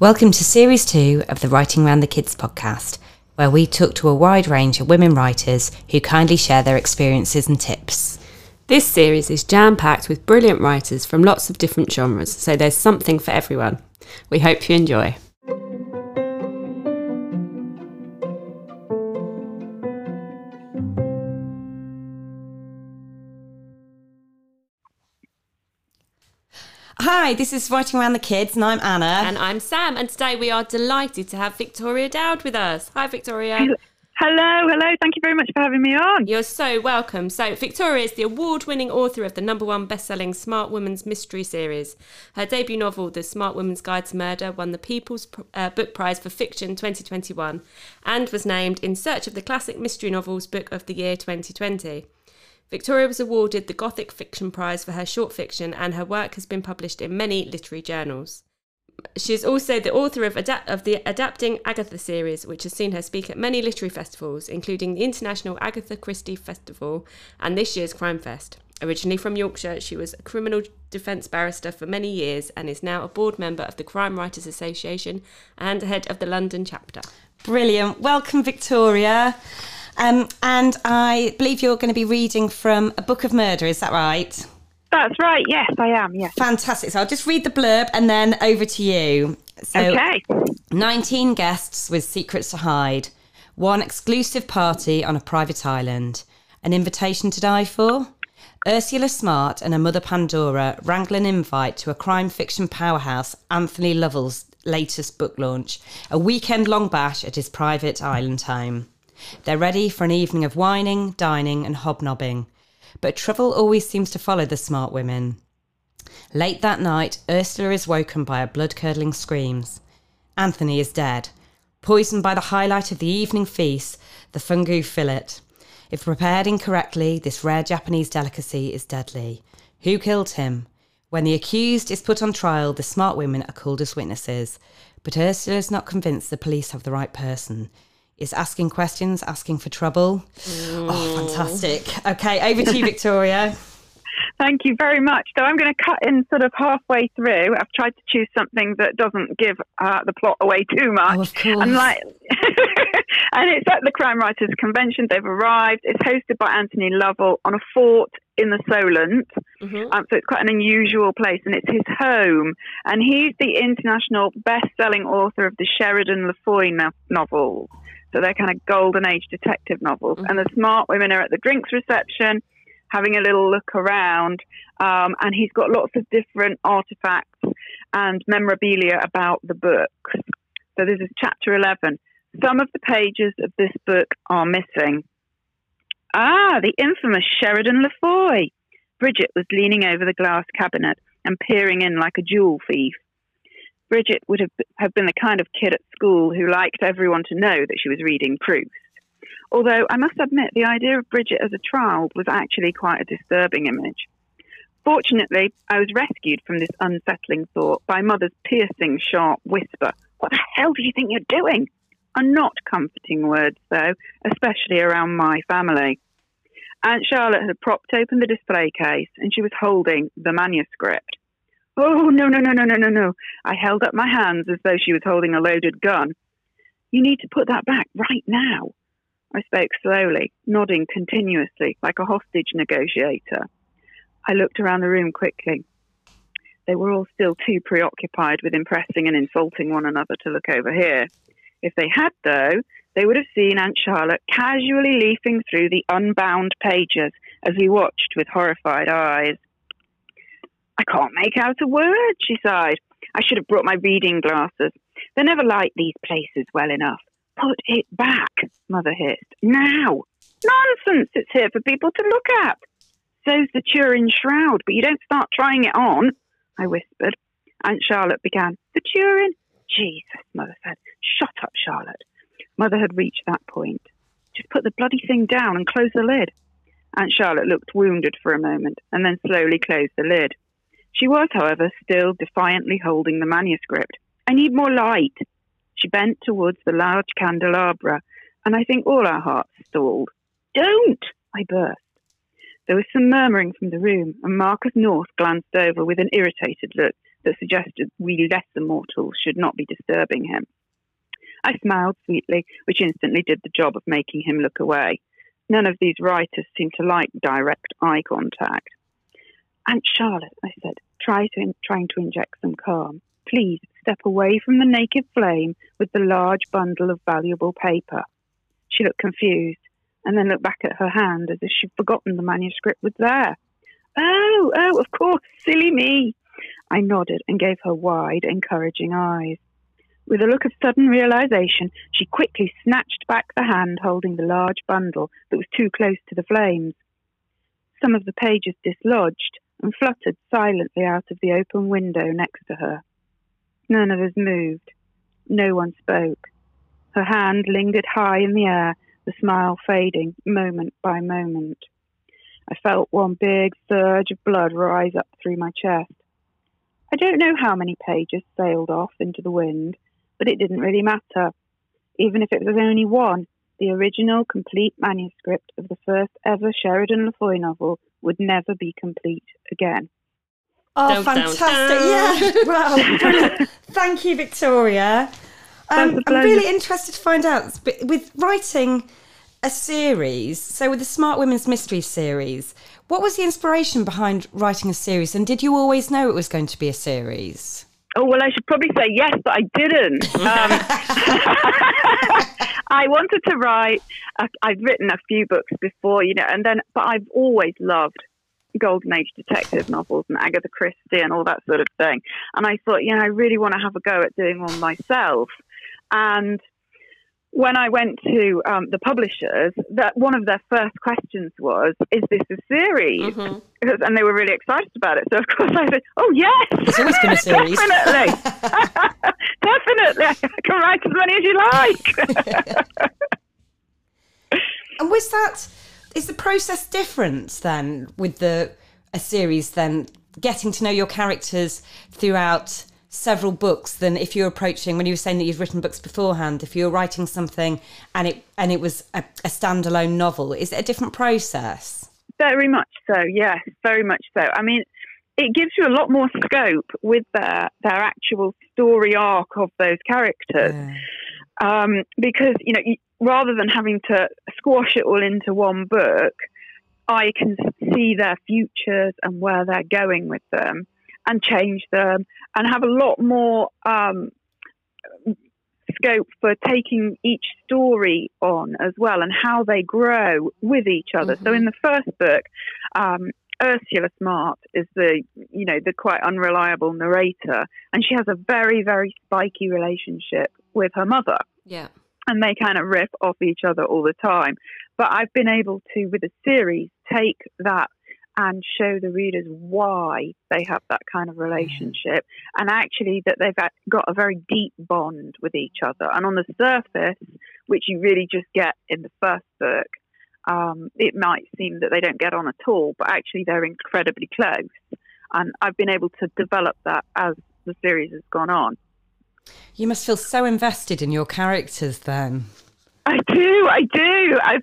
Welcome to Series 2 of the Writing Round the Kids podcast, where we talk to a wide range of women writers who kindly share their experiences and tips. This series is jam packed with brilliant writers from lots of different genres, so there's something for everyone. We hope you enjoy. Hi, this is Writing Around the Kids, and I'm Anna. And I'm Sam, and today we are delighted to have Victoria Dowd with us. Hi, Victoria. Hello, hello. Thank you very much for having me on. You're so welcome. So, Victoria is the award winning author of the number one best selling Smart Woman's Mystery series. Her debut novel, The Smart Woman's Guide to Murder, won the People's uh, Book Prize for Fiction 2021 and was named In Search of the Classic Mystery Novels Book of the Year 2020. Victoria was awarded the Gothic Fiction Prize for her short fiction, and her work has been published in many literary journals. She is also the author of, Adapt- of the Adapting Agatha series, which has seen her speak at many literary festivals, including the International Agatha Christie Festival and this year's Crimefest. Originally from Yorkshire, she was a criminal defence barrister for many years and is now a board member of the Crime Writers Association and head of the London chapter. Brilliant. Welcome, Victoria. Um, and I believe you're going to be reading from A Book of Murder, is that right? That's right. Yes, I am. Yes. Fantastic. So I'll just read the blurb and then over to you. So, okay. 19 guests with secrets to hide, one exclusive party on a private island, an invitation to die for. Ursula Smart and her mother Pandora wrangle an invite to a crime fiction powerhouse, Anthony Lovell's latest book launch, a weekend long bash at his private island home. They're ready for an evening of wining, dining, and hobnobbing. But trouble always seems to follow the smart women. Late that night, Ursula is woken by her blood curdling screams. Anthony is dead, poisoned by the highlight of the evening feast, the fugu fillet. If prepared incorrectly, this rare Japanese delicacy is deadly. Who killed him? When the accused is put on trial, the smart women are called as witnesses. But Ursula is not convinced the police have the right person is asking questions, asking for trouble. Mm. Oh, fantastic. Okay, over to you, Victoria. Thank you very much. So I'm going to cut in sort of halfway through. I've tried to choose something that doesn't give uh, the plot away too much. Oh, of course. And like, and it's at the Crime Writers Convention. They've arrived. It's hosted by Anthony Lovell on a fort in the Solent. Mm-hmm. Um, so it's quite an unusual place, and it's his home. And he's the international best-selling author of the Sheridan Le Foy no- novels. So they're kind of golden age detective novels. Mm-hmm. And the smart women are at the drinks reception having a little look around. Um, and he's got lots of different artifacts and memorabilia about the books. So this is chapter 11. Some of the pages of this book are missing. Ah, the infamous Sheridan Le Foy. Bridget was leaning over the glass cabinet and peering in like a jewel thief. Bridget would have, have been the kind of kid at school who liked everyone to know that she was reading Proust. Although I must admit, the idea of Bridget as a child was actually quite a disturbing image. Fortunately, I was rescued from this unsettling thought by Mother's piercing, sharp whisper What the hell do you think you're doing? Are not comforting words, though, especially around my family. Aunt Charlotte had propped open the display case and she was holding the manuscript. Oh, no, no, no, no, no, no, no. I held up my hands as though she was holding a loaded gun. You need to put that back right now. I spoke slowly, nodding continuously like a hostage negotiator. I looked around the room quickly. They were all still too preoccupied with impressing and insulting one another to look over here. If they had, though, they would have seen Aunt Charlotte casually leafing through the unbound pages as we watched with horrified eyes. I can't make out a word, she sighed. I should have brought my reading glasses. They never light these places well enough. Put it back, Mother hissed. Now! Nonsense! It's here for people to look at. So's the Turin shroud, but you don't start trying it on, I whispered. Aunt Charlotte began. The Turin? Jesus, Mother said. Shut up, Charlotte. Mother had reached that point. Just put the bloody thing down and close the lid. Aunt Charlotte looked wounded for a moment and then slowly closed the lid. She was, however, still defiantly holding the manuscript. I need more light. She bent towards the large candelabra, and I think all our hearts stalled. Don't! I burst. There was some murmuring from the room, and Marcus North glanced over with an irritated look. that suggested we lesser mortals should not be disturbing him. I smiled sweetly, which instantly did the job of making him look away. None of these writers seem to like direct eye contact. Aunt Charlotte, I said, try to, trying to inject some calm. Please step away from the naked flame with the large bundle of valuable paper. She looked confused and then looked back at her hand as if she'd forgotten the manuscript was there. Oh, oh, of course, silly me. I nodded and gave her wide, encouraging eyes. With a look of sudden realization, she quickly snatched back the hand holding the large bundle that was too close to the flames. Some of the pages dislodged and fluttered silently out of the open window next to her. None of us moved. No one spoke. Her hand lingered high in the air, the smile fading moment by moment. I felt one big surge of blood rise up through my chest. I don't know how many pages sailed off into the wind, but it didn't really matter. Even if it was only one, the original complete manuscript of the first ever Sheridan Le Foy novel would never be complete again. Oh, dun, fantastic! Dun, dun. Yeah, wow, brilliant. Thank you, Victoria. Um, I'm really interested to find out with writing a series. So, with the Smart Women's Mystery series, what was the inspiration behind writing a series, and did you always know it was going to be a series? Oh, well, I should probably say yes, but I didn't. Um, I wanted to write, I've written a few books before, you know, and then, but I've always loved golden age detective novels and Agatha Christie and all that sort of thing. And I thought, you know, I really want to have a go at doing one myself. And when I went to um, the publishers, that one of their first questions was, "Is this a series?" Mm-hmm. And they were really excited about it. So of course I said, "Oh yes, it's always been a series, definitely, definitely. I can write as many as you like." and was that is the process different then with the a series then getting to know your characters throughout? Several books than if you're approaching when you were saying that you've written books beforehand if you're writing something and it and it was a, a standalone novel is it a different process? Very much so yes very much so. I mean it gives you a lot more scope with their their actual story arc of those characters. Yeah. um, because you know rather than having to squash it all into one book i can see their futures and where they're going with them and change them and have a lot more um, scope for taking each story on as well and how they grow with each other. Mm-hmm. So in the first book, um, Ursula Smart is the you know the quite unreliable narrator, and she has a very very spiky relationship with her mother. Yeah, and they kind of rip off each other all the time. But I've been able to, with a series, take that and show the readers why they have that kind of mm. relationship and actually that they've got a very deep bond with each other. And on the surface, which you really just get in the first book, um, it might seem that they don't get on at all, but actually they're incredibly close. And I've been able to develop that as the series has gone on. You must feel so invested in your characters then. I do, I do. I've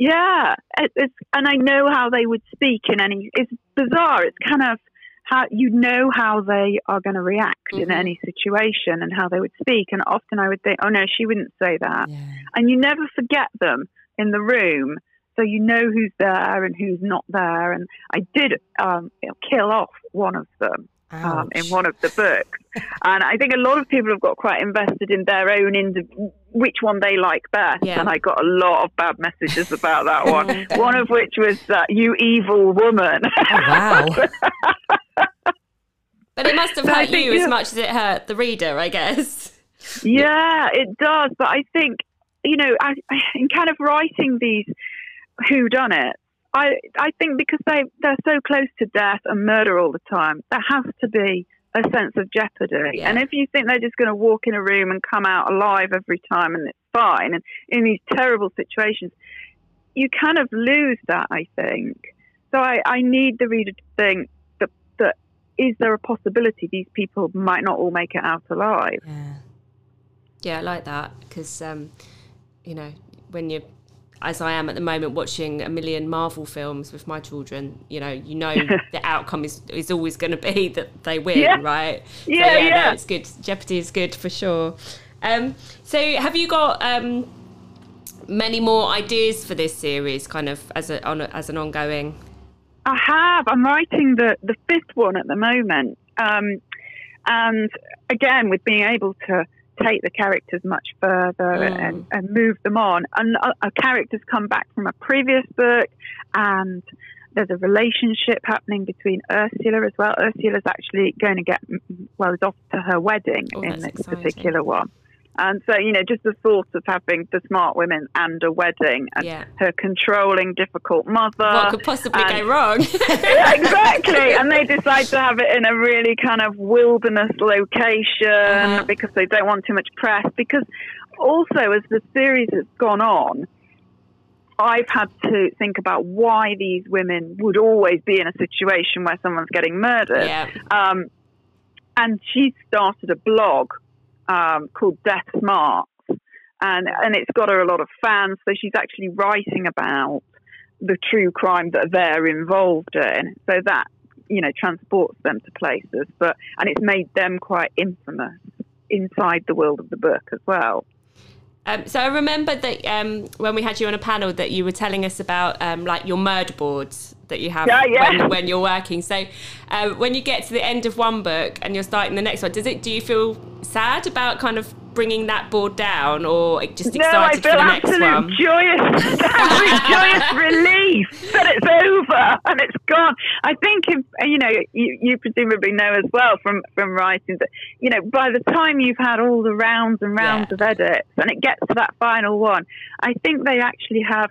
yeah, it's, and I know how they would speak in any. It's bizarre. It's kind of how you know how they are going to react mm-hmm. in any situation and how they would speak. And often I would think, oh no, she wouldn't say that. Yeah. And you never forget them in the room, so you know who's there and who's not there. And I did um, kill off one of them um, in one of the books. and I think a lot of people have got quite invested in their own, ind- which one they like best. Yeah. And I got a lot of bad messages about that one. one of which was, uh, You evil woman. Oh, wow. but it must have hurt you as much as it hurt the reader, I guess. Yeah, it does. But I think, you know, I, in kind of writing these who done it I I think because they they're so close to death and murder all the time, there has to be a sense of jeopardy. Yeah. And if you think they're just going to walk in a room and come out alive every time and it's fine, and in these terrible situations, you kind of lose that. I think so. I, I need the reader to think that that is there a possibility these people might not all make it out alive. Yeah, yeah I like that because um, you know when you're as I am at the moment watching a million Marvel films with my children, you know, you know the outcome is is always going to be that they win, Yeah. right? Yeah, so, yeah, yeah. No, it's good. Jeopardy is good for sure. Um, so, have you got um, many more ideas for this series, kind of as a, on a as an ongoing? I have. I'm writing the, the fifth one at the moment. Um, and again, with being able to take the characters much further Mm. and, and move them on. And uh, uh, characters come back from a previous book, and there's a relationship happening between Ursula as well. Ursula's actually going to get, well, is off to her wedding Oh, in this exciting. particular one. And so, you know, just the thought of having the smart women and a wedding and Yeah. her controlling, difficult mother. What could possibly and- go wrong? yeah, exactly. And they decide to have it in a really kind of wilderness location Uh-huh. because they don't want too much press. Because also, as the series has gone on, I've had to think about why these women would always be in a situation where someone's getting murdered. yeah. Um, and she started a blog um, called Death Smart, and and it's got her a lot of fans. So she's actually writing about the true crime that they're involved in. So that you know transports them to places, but and it's made them quite infamous inside the world of the book as well. Um, so I remember that um, when we had you on a panel that you were telling us about um, like your murder boards that you have Yeah, yeah. When, when you're working. So uh, when you get to the end of one book and you're starting the next one, does it? Do you feel sad about kind of bringing that board down, or just No, I excited feel for the next absolute one? joyous, absolute joyous relief that it's over and it's gone. I think if you know, you, you presumably know as well from from writing that you know by the time you've had all the rounds and rounds Yeah. of edits and it gets to that final one, I think they actually have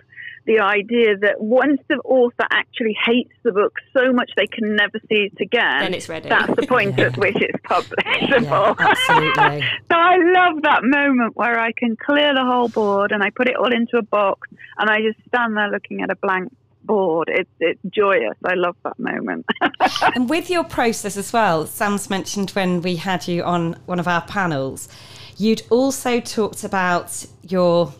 the idea that once the author actually hates the book so much they can never see it again, Then it's ready. That's the point Yeah. at which it's Yeah, publishable. absolutely. So I love that moment where I can clear the whole board and I put it all into a box and I just stand there looking at a blank board. It's it's joyous. I love that moment. And with your process as well, Sam's mentioned when we had you on one of our panels, you'd also talked about your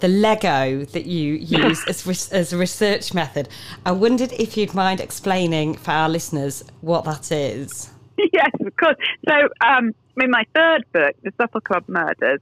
the Lego that you use as res- as a research method. I wondered if you'd mind explaining for our listeners what that is. yes, of course. So, um, in my third book, The Supper Club Murders,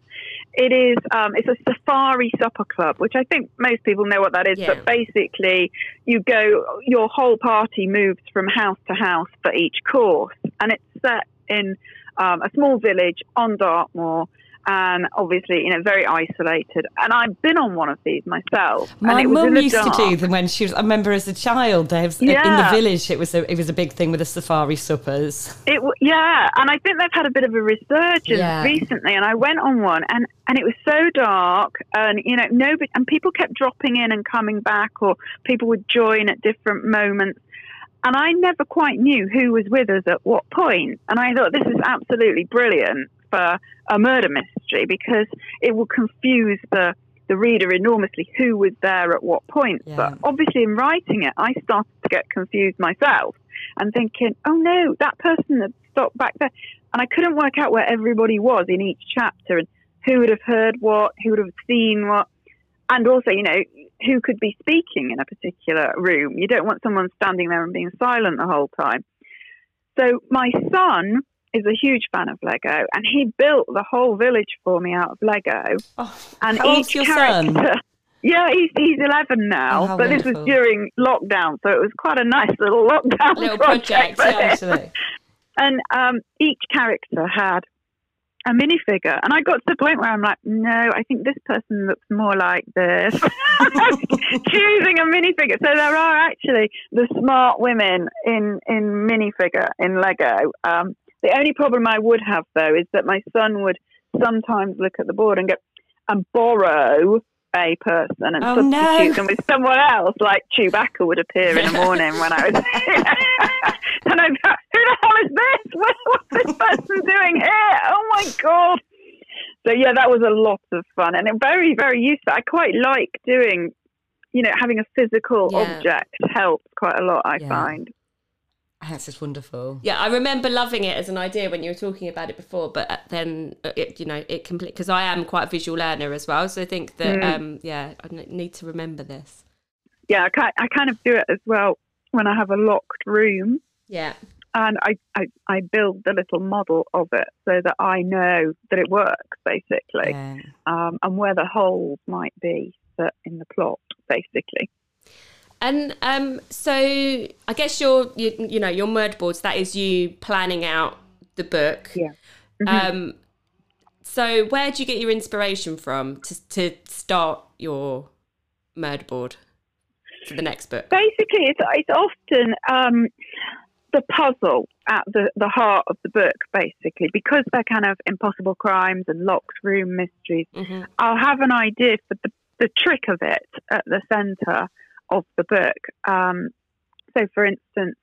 it is um, it's a safari supper club, which I think most people know what that is. Yeah. But basically, you go, your whole party moves from house to house for each course, and it's set in um, a small village on Dartmoor. And obviously, you know, very isolated. And I've been on one of these myself. My was mum used to do them when she was. I remember as a child, they have, in the village. It was a it was a big thing with the safari suppers. It yeah, and I think they've had a bit of a resurgence Yeah. recently. And I went on one, and and it was so dark, and you know, nobody, and people kept dropping in and coming back, or people would join at different moments. And I never quite knew who was with us at what point. And I thought this is absolutely brilliant for a murder mystery because it will confuse the the reader enormously who was there at what point. Yeah. But obviously, in writing it, I started to get confused myself and thinking, oh no, that person had stopped back there. And I couldn't work out where everybody was in each chapter and who would have heard what, who would have seen what. And also, you know, who could be speaking in a particular room. You don't want someone standing there and being silent the whole time. So my son is a huge fan of Lego and he built the whole village for me out of Lego. Oh, And each character, son? Yeah, he's he's eleven now, Oh, but this was during lockdown, so it was quite a nice little lockdown Little project. project, yeah. And um, each character had a minifigure, and I got to the point where I'm like, no, I think this person looks more like this. Choosing a minifigure. So there are actually the smart women in in minifigure in Lego. Um, the only problem I would have though is that my son would sometimes look at the board and go and borrow a person and Oh, substitute no. them with someone else, like Chewbacca would appear in the morning when I was. and I thought, who the hell is this? What, what's this person doing here? Oh my god! So yeah, that was a lot of fun and very, very useful. I quite like doing, you know, having a physical Yeah. object helps quite a lot. I Yeah. find. That's just wonderful. Yeah, I remember loving it as an idea when you were talking about it before, but uh, then uh, it, you know, it complete because I am quite a visual learner as well. So I think that, mm. um, yeah, I need to remember this. Yeah, I, I kind of do it as well when I have a locked room. Yeah. And I, I, I build the little model of it so that I know that it works, basically, yeah. um, and where the holes might be in the plot, basically. And um, so I guess your you, you know your murder boards that is you planning out the book. Yeah. Mm-hmm. Um, so where do you get your inspiration from to to start your murder board for the next book? Basically, it's it's often um, the puzzle at the the heart of the book. Basically, because they're kind of impossible crimes and locked room mysteries, mm-hmm. I'll have an idea for the the trick of it at the centre of the book. Um, so, for instance,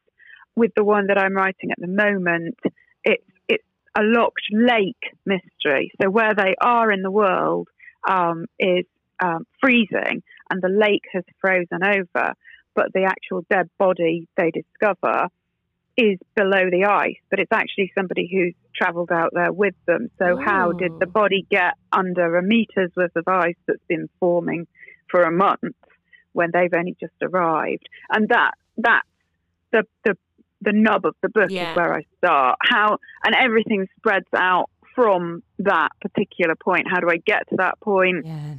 with the one that I'm writing at the moment, it's it's a locked lake mystery. So where they are in the world um, is um, freezing, and the lake has frozen over, but the actual dead body they discover is below the ice, but it's actually somebody who's travelled out there with them. So, how did the body get under a meter's worth of ice that's been forming for a month? When they've only just arrived. And that that's the the the nub of the book yeah. is where I start. How and everything spreads out from that particular point. How do I get to that point? Yeah.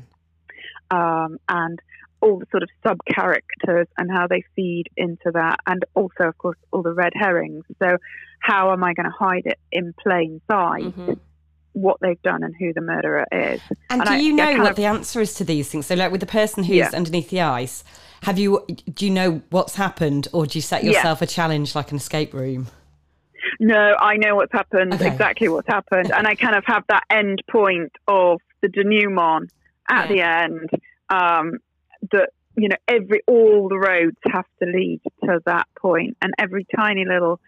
Um, and all the sort of sub characters and how they feed into that, and also, of course, all the red herrings. So, how am I going to hide it in plain sight? Mm-hmm what they've done and who the murderer is. And, and do I, you know what of, the answer is to these things? So, like with the person who's yeah. underneath the ice, have you do you know what's happened, or do you set yourself yeah. a challenge like an escape room? No, I know what's happened, okay. exactly what's happened, and I kind of have that end point of the denouement at yeah. the end. Um, that you know, every all the roads have to lead to that point, and every tiny little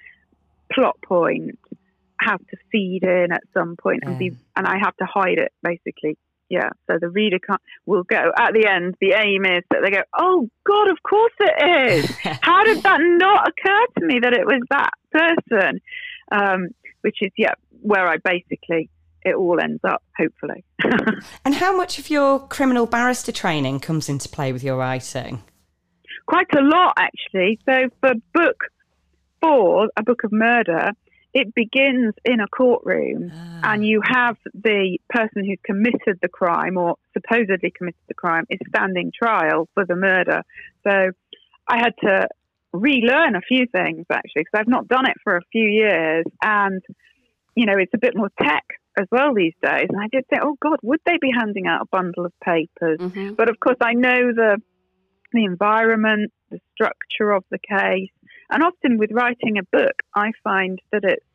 plot point have to feed in at some point and be and I have to hide it basically. Yeah. So the reader can't will go at the end, the aim is that they go, Oh God, of course it is. How did that not occur to me that it was that person? Um, which is yeah, where I basically it all ends up, hopefully. and how much of your criminal barrister training comes into play with your writing? Quite a lot, actually. So for book four, a book of murder, it begins in a courtroom ah. and you have the person who's committed the crime or supposedly committed the crime is standing trial for the murder. So I had to relearn a few things actually because I've not done it for a few years and you know it's a bit more tech as well these days and I did think oh god would they be handing out a bundle of papers mm-hmm. but of course I know the the environment the structure of the case and often with writing a book, I find that it's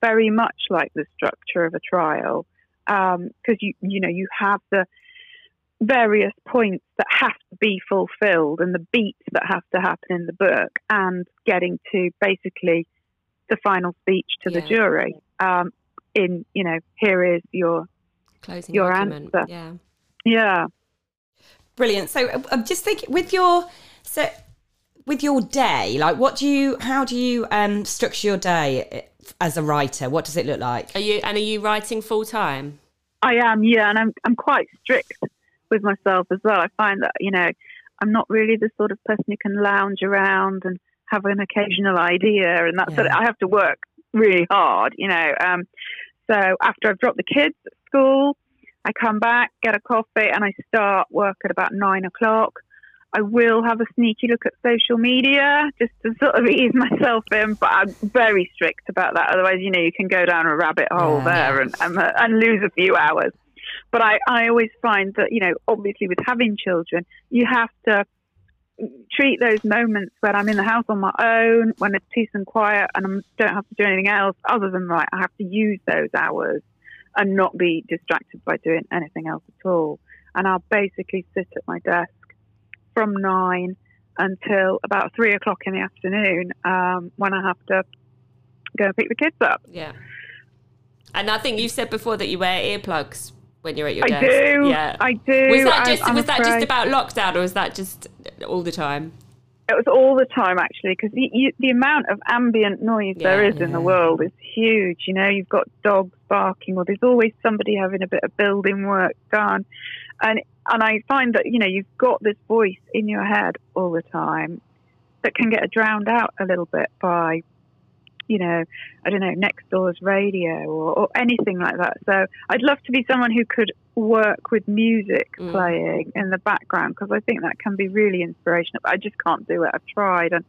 very much like the structure of a trial because um, you you know you have the various points that have to be fulfilled and the beats that have to happen in the book and getting to basically the final speech to yeah. the jury um, in you know here is your closing your argument. answer yeah yeah brilliant so uh, i'm just thinking with your so with your day, like what do you, how do you um, structure your day eh, as a writer? What does it look like? Are you and are you writing full time? I am, yeah, and I'm I'm quite strict with myself as well. I find that you know I'm not really the sort of person who can lounge around and have an occasional idea, and that yeah. sort of, I have to work really hard, you know. Um, so after I've dropped the kids at school, I come back, get a coffee, and I start work at about nine o'clock. I will have a sneaky look at social media just to sort of ease myself in, but I'm very strict about that. Otherwise, you know, you can go down a rabbit hole yeah. there and, and, uh, and lose a few hours. But I, I always find that, you know, obviously with having children, you have to treat those moments when I'm in the house on my own, when it's peace and quiet and I don't have to do anything else other than right, I have to use those hours and not be distracted by doing anything else at all. And I'll basically sit at my desk from nine until about three o'clock in the afternoon um, when I have to go and pick the kids up. Yeah. And I think you said before that you wear earplugs when you're at your I desk. do. Yeah. I do. Was that just I, was that just about lockdown or was that just all the time? It was all the time actually, because the, the amount of ambient noise yeah, there is yeah. in the world is huge. You know, you've got dogs barking, or there's always somebody having a bit of building work done, and and I find that you know you've got this voice in your head all the time that can get drowned out a little bit by you know, I don't know, next door's radio or, or, anything like that. So I'd love to be someone who could work with music mm. playing in the background because I think that can be really inspirational. But I just can't do it. I've tried and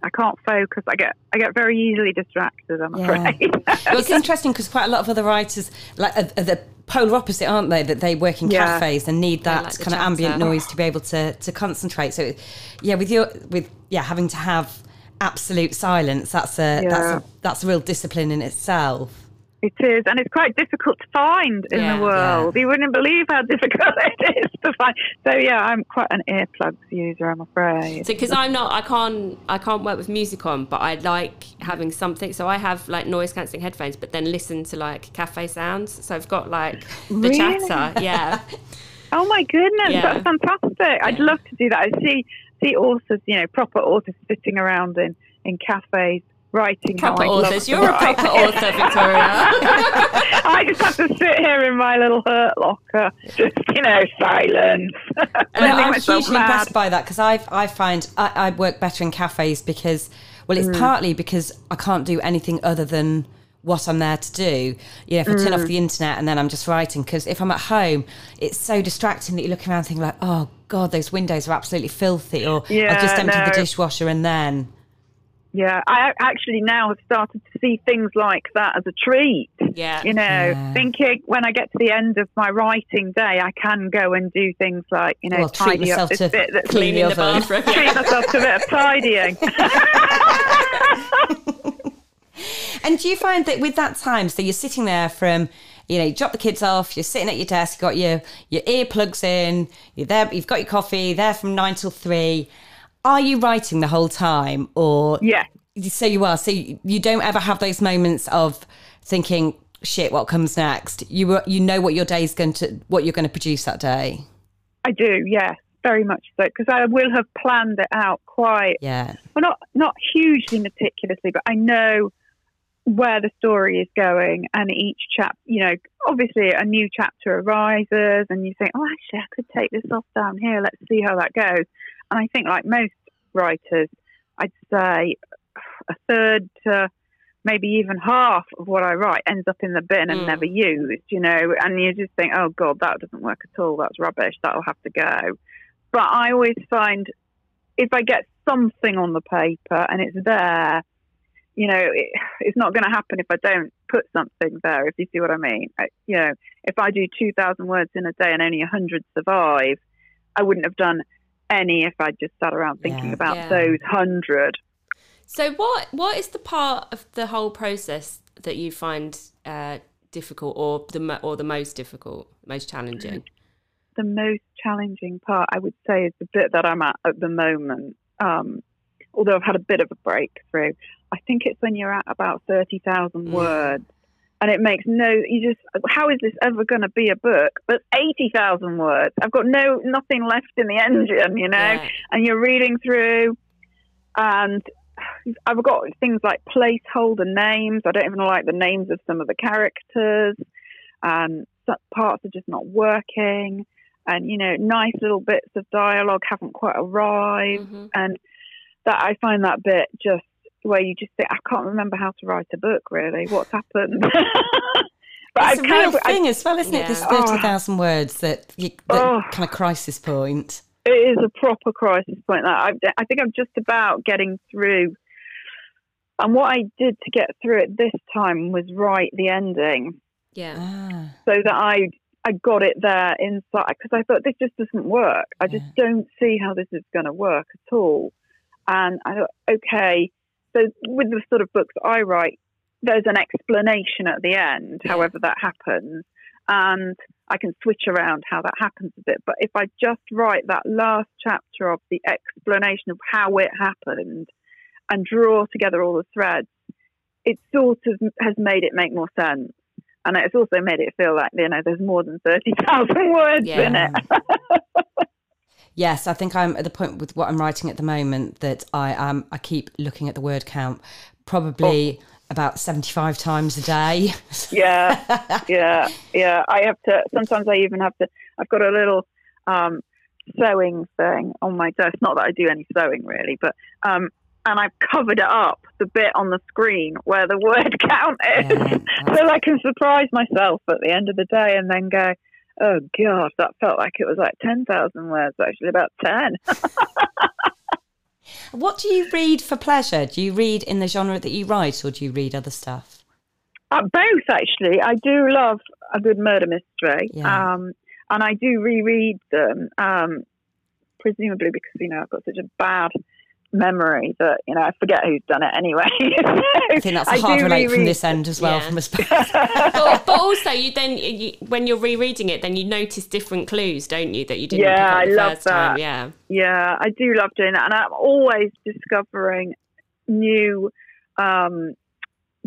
I can't focus. I get I get very easily distracted. I'm yeah. afraid. well, it's interesting because quite a lot of other writers like are, are the polar opposite, aren't they? That they work in yeah. cafes and need that like kind of ambient noise to be able to to concentrate. So, yeah, with your with yeah having to have absolute silence, that's a yeah. that's a, that's a real discipline in itself. It is, and it's quite difficult to find in yeah, the world. Yeah. You wouldn't believe how difficult it is to find. So yeah, I'm quite an earplugs user, I'm afraid. So because I'm not, I can't, I can't work with music on, but I like having something. So I have like noise cancelling headphones, but then listen to like cafe sounds. So I've got like the really? chatter, yeah. oh my goodness, yeah. that's fantastic! I'd love to do that. I see see authors, you know, proper authors sitting around in in cafes writing. Proper authors. You're a proper author, Victoria. I just have to sit here in my little hurt locker, just you know, silence. I'm hugely mad. impressed by that because I I find I, I, work better in cafes because well, it's mm. partly because I can't do anything other than what I'm there to do. You know, if I turn off mm. the internet and then I'm just writing, because if I'm at home, it's so distracting that you're looking around thinking like, oh God, those windows are absolutely filthy, or yeah, I just emptied no. the dishwasher and then. Yeah, I actually now have started to see things like that as a treat. Yeah. You know, yeah. thinking when I get to the end of my writing day, I can go and do things like, you know, well, tidy up this bit that's cleaning the, bathroom. treat myself to a bit of tidying. and do you find that with that time, so you're sitting there from you know, you drop the kids off, you're sitting at your desk, you got your your earplugs in, you're there, you've got your coffee, there from nine till three, are you writing the whole time or yeah. So you are. So you don't ever have those moments of thinking shit what comes next? You you know what your day is going to what you're going to produce that day. I do yes very much so because i will have planned it out quite yeah. well not not hugely meticulously but i know where the story is going and each chap you know obviously a new chapter arises and you think oh actually i could take this off down here let's see how that goes and I think, like most writers, I'd say a third to maybe even half of what I write ends up in the bin and mm. never used, you know, and you just think, oh God, that doesn't work at all. That's rubbish. That'll have to go. But I always find if I get something on the paper and it's there, you know, it, it's not going to happen if I don't put something there, if you see what I mean. I, you know, if I do 2,000 words in a day and only 100 survive, I wouldn't have done any if I just sat around thinking yeah. about yeah. those hundred. So what what is the part of the whole process that you find uh, difficult, or the or the most difficult, most challenging? The most challenging part, I would say, is the bit that I'm at at the moment. Um, although I've had a bit of a breakthrough, I think it's when you're at about thirty thousand mm. words and it makes no you just how is this ever going to be a book but 80,000 words i've got no nothing left in the engine you know yeah. and you're reading through and i've got things like placeholder names i don't even like the names of some of the characters and parts are just not working and you know nice little bits of dialogue haven't quite arrived mm-hmm. and that i find that bit just where you just think, I can't remember how to write a book. Really, what's happened? but it's I've a real of, thing I, as well, isn't yeah. it? There's thirty thousand oh, words that, you, that oh, kind of crisis point. It is a proper crisis point. That I, I think I'm just about getting through. And what I did to get through it this time was write the ending. Yeah. Ah. So that I I got it there inside because I thought this just doesn't work. I just yeah. don't see how this is going to work at all. And I thought, okay, so with the sort of books I write, there's an explanation at the end, however that happens, and I can switch around how that happens a bit. But if I just write that last chapter of the explanation of how it happened and draw together all the threads, it sort of has made it make more sense. And it's also made it feel like, you know, there's more than 30,000 words yeah. in it. Yes, I think I'm at the point with what I'm writing at the moment that I um I keep looking at the word count probably oh. about 75 times a day. yeah, yeah, yeah. I have to, sometimes I even have to, I've got a little um, sewing thing on my desk. Not that I do any sewing really, but um, and I've covered it up the bit on the screen where the word count is, yeah, so I can surprise myself at the end of the day and then go, "Oh God, that felt like it was like ten thousand words. Actually, about ten. what do you read for pleasure? Do you read in the genre that you write, or do you read other stuff? Uh, both, actually. I do love a good murder mystery. Yeah. Um, and I do reread them, um, presumably because you know I've got such a bad memory that you know I forget who's done it anyway. I think that's a hard relate reread. from this end as well, yeah. from a but, but, also, you then you, when you're rereading it, then you notice different clues, don't you? That you didn't. Yeah, I love that. Time. Yeah, yeah, I do love doing that, and I'm always discovering new um,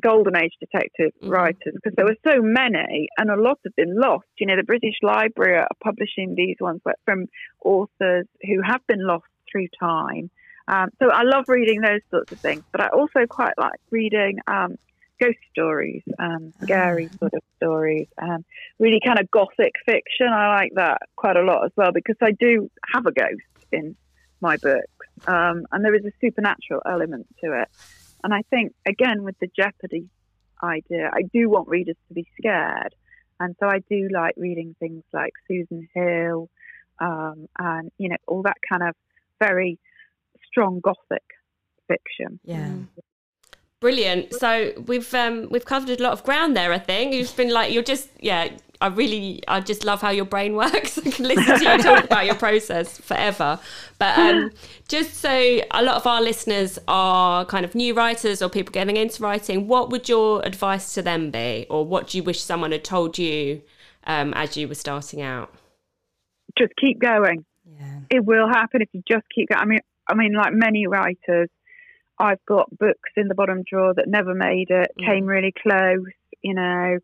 golden age detective mm-hmm. writers because there were so many and a lot have been lost. You know, the British Library are publishing these ones from authors who have been lost through time. Um, so I love reading those sorts of things, but I also quite like reading um, ghost stories, um, scary ah. sort of stories, and really kind of gothic fiction. I like that quite a lot as well because I do have a ghost in my books, um, and there is a supernatural element to it. And I think, again, with the Jeopardy idea, I do want readers to be scared. And so I do like reading things like Susan Hill um, and, you know, all that kind of very strong Gothic fiction. Yeah. Mm. Brilliant. So we've um, we've covered a lot of ground there. I think you've been like you're just yeah I really, I just love how your brain works. I can listen to you talk about your process forever. But um, just so a lot of our listeners are kind of new writers or people getting into writing, what would your advice to them be? Or what do you wish someone had told you um, as you were starting out? Just keep going. Yeah. It will happen if you just keep going. I mean, I mean, like many writers, I've got books in the bottom drawer that never made it, mm. came really close, you know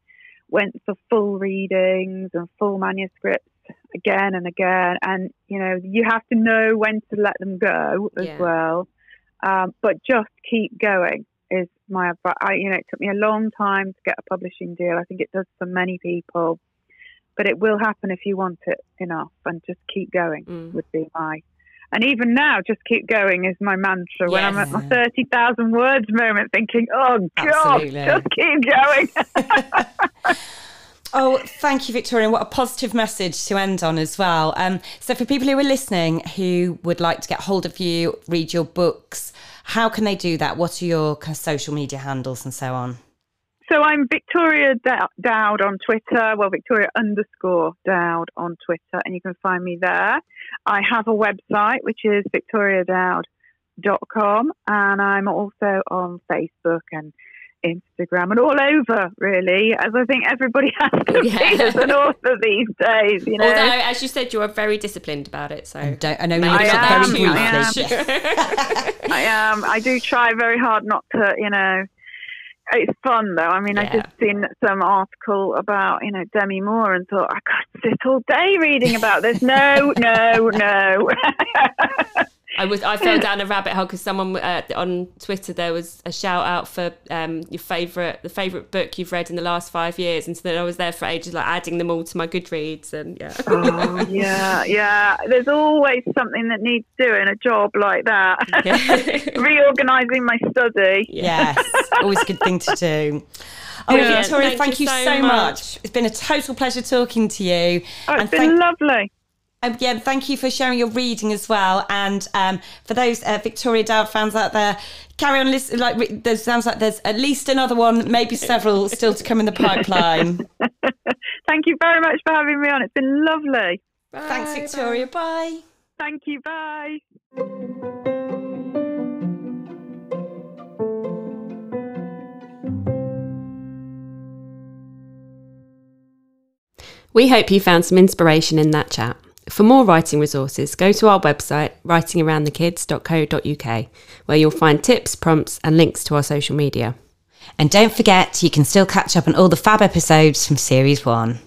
went for full readings and full manuscripts again and again. And, you know, you have to know when to let them go as yeah. well. Um, but just keep going is my advice. I, you know, it took me a long time to get a publishing deal. I think it does for many people, but it will happen if you want it enough and just keep going mm. would be my and even now, just keep going is my mantra. When I'm at my 30,000 words moment, thinking, oh, God, Absolutely. just keep going. Oh, thank you, Victoria. What a positive message to end on as well. Um, so, for people who are listening who would like to get hold of you, read your books, how can they do that? What are your kind of social media handles and so on? So I'm Victoria Dowd on Twitter. Well, Victoria underscore Dowd on Twitter, and you can find me there. I have a website which is victoriadowd.com, and I'm also on Facebook and Instagram and all over, really, as I think everybody has to yeah. be as an author these days. You know, although as you said, you are very disciplined about it. So I, don't, I know you I am, very briefly. I am. I am. I do try very hard not to, you know it's fun though. I mean, yeah. I just seen some article about you know Demi Moore and thought I could sit all day reading about this. No, no, no. I was I fell down a rabbit hole because someone uh, on Twitter there was a shout out for um, your favorite the favorite book you've read in the last five years, and so then I was there for ages, like adding them all to my Goodreads, and yeah, oh, yeah, yeah. There's always something that needs doing a job like that. Yeah. Reorganising my study. Yes, always a good thing to do. Oh, yeah, Victoria, thank, thank you, so, so much. much. It's been a total pleasure talking to you. Oh, it's and been thank- lovely. Again, thank you for sharing your reading as well. And um, for those uh, Victoria Dowd fans out there, carry on listening. Like, there sounds like there's at least another one, maybe several, still to come in the pipeline. thank you very much for having me on. It's been lovely. Bye, Thanks, Victoria. Bye. bye. Thank you. Bye. We hope you found some inspiration in that chat. For more writing resources, go to our website, writingaroundthekids.co.uk, where you'll find tips, prompts, and links to our social media. And don't forget, you can still catch up on all the fab episodes from Series 1.